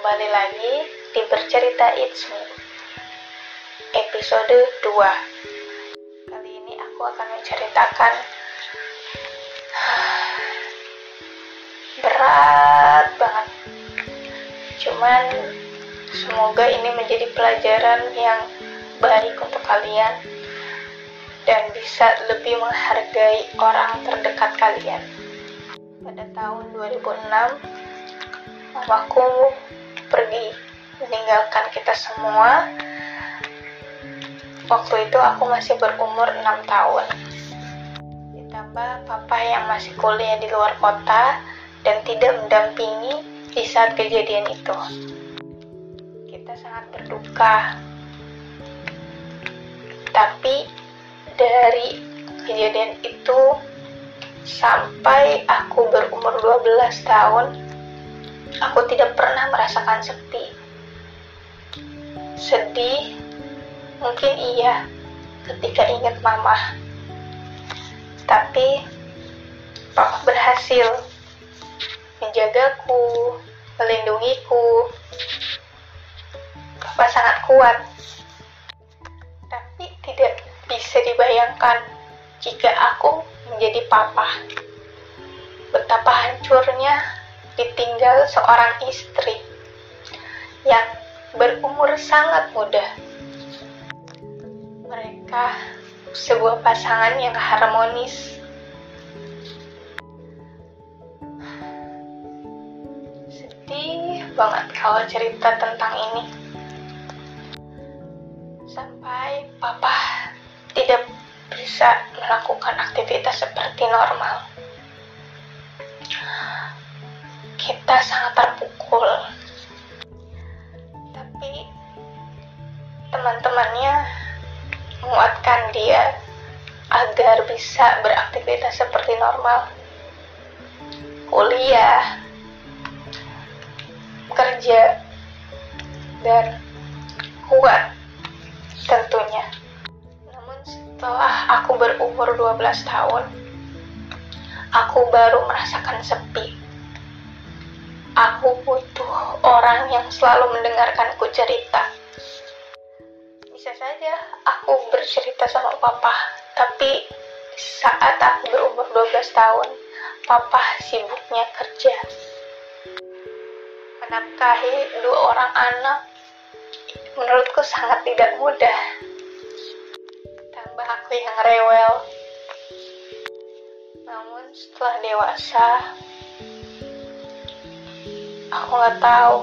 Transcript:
Kembali lagi di Bercerita It's Episode 2 Kali ini aku akan menceritakan Berat banget. Cuman semoga ini menjadi pelajaran yang baik untuk kalian Dan bisa lebih menghargai orang terdekat kalian. Pada tahun 2006 mamaku pergi meninggalkan kita semua. Waktu itu aku masih berumur 6 tahun. Ditambah papa yang masih kuliah di luar kota dan tidak mendampingi di saat kejadian itu. Kita sangat berduka. Tapi dari kejadian itu sampai aku berumur 12 tahun aku tidak pernah merasakan sepi. Sedih, mungkin iya, ketika ingat mama. Tapi, papa berhasil menjagaku, melindungiku. Papa sangat kuat. Tapi tidak bisa dibayangkan jika aku menjadi papa. Betapa hancurnya ditinggal seorang istri yang berumur sangat muda. Mereka sebuah pasangan yang harmonis. Sedih banget kalau cerita tentang ini. Sampai papa tidak bisa melakukan aktivitas seperti normal teman-temannya menguatkan dia agar bisa beraktivitas seperti normal. Kuliah, kerja, dan kuat tentunya. Namun setelah aku berumur 12 tahun, aku baru merasakan sepi Aku butuh orang yang selalu mendengarkanku cerita. Bisa saja aku bercerita sama papa, tapi saat aku berumur 12 tahun, papa sibuknya kerja. Menafkahi dua orang anak menurutku sangat tidak mudah. Tambah aku yang rewel. Namun setelah dewasa, aku nggak tahu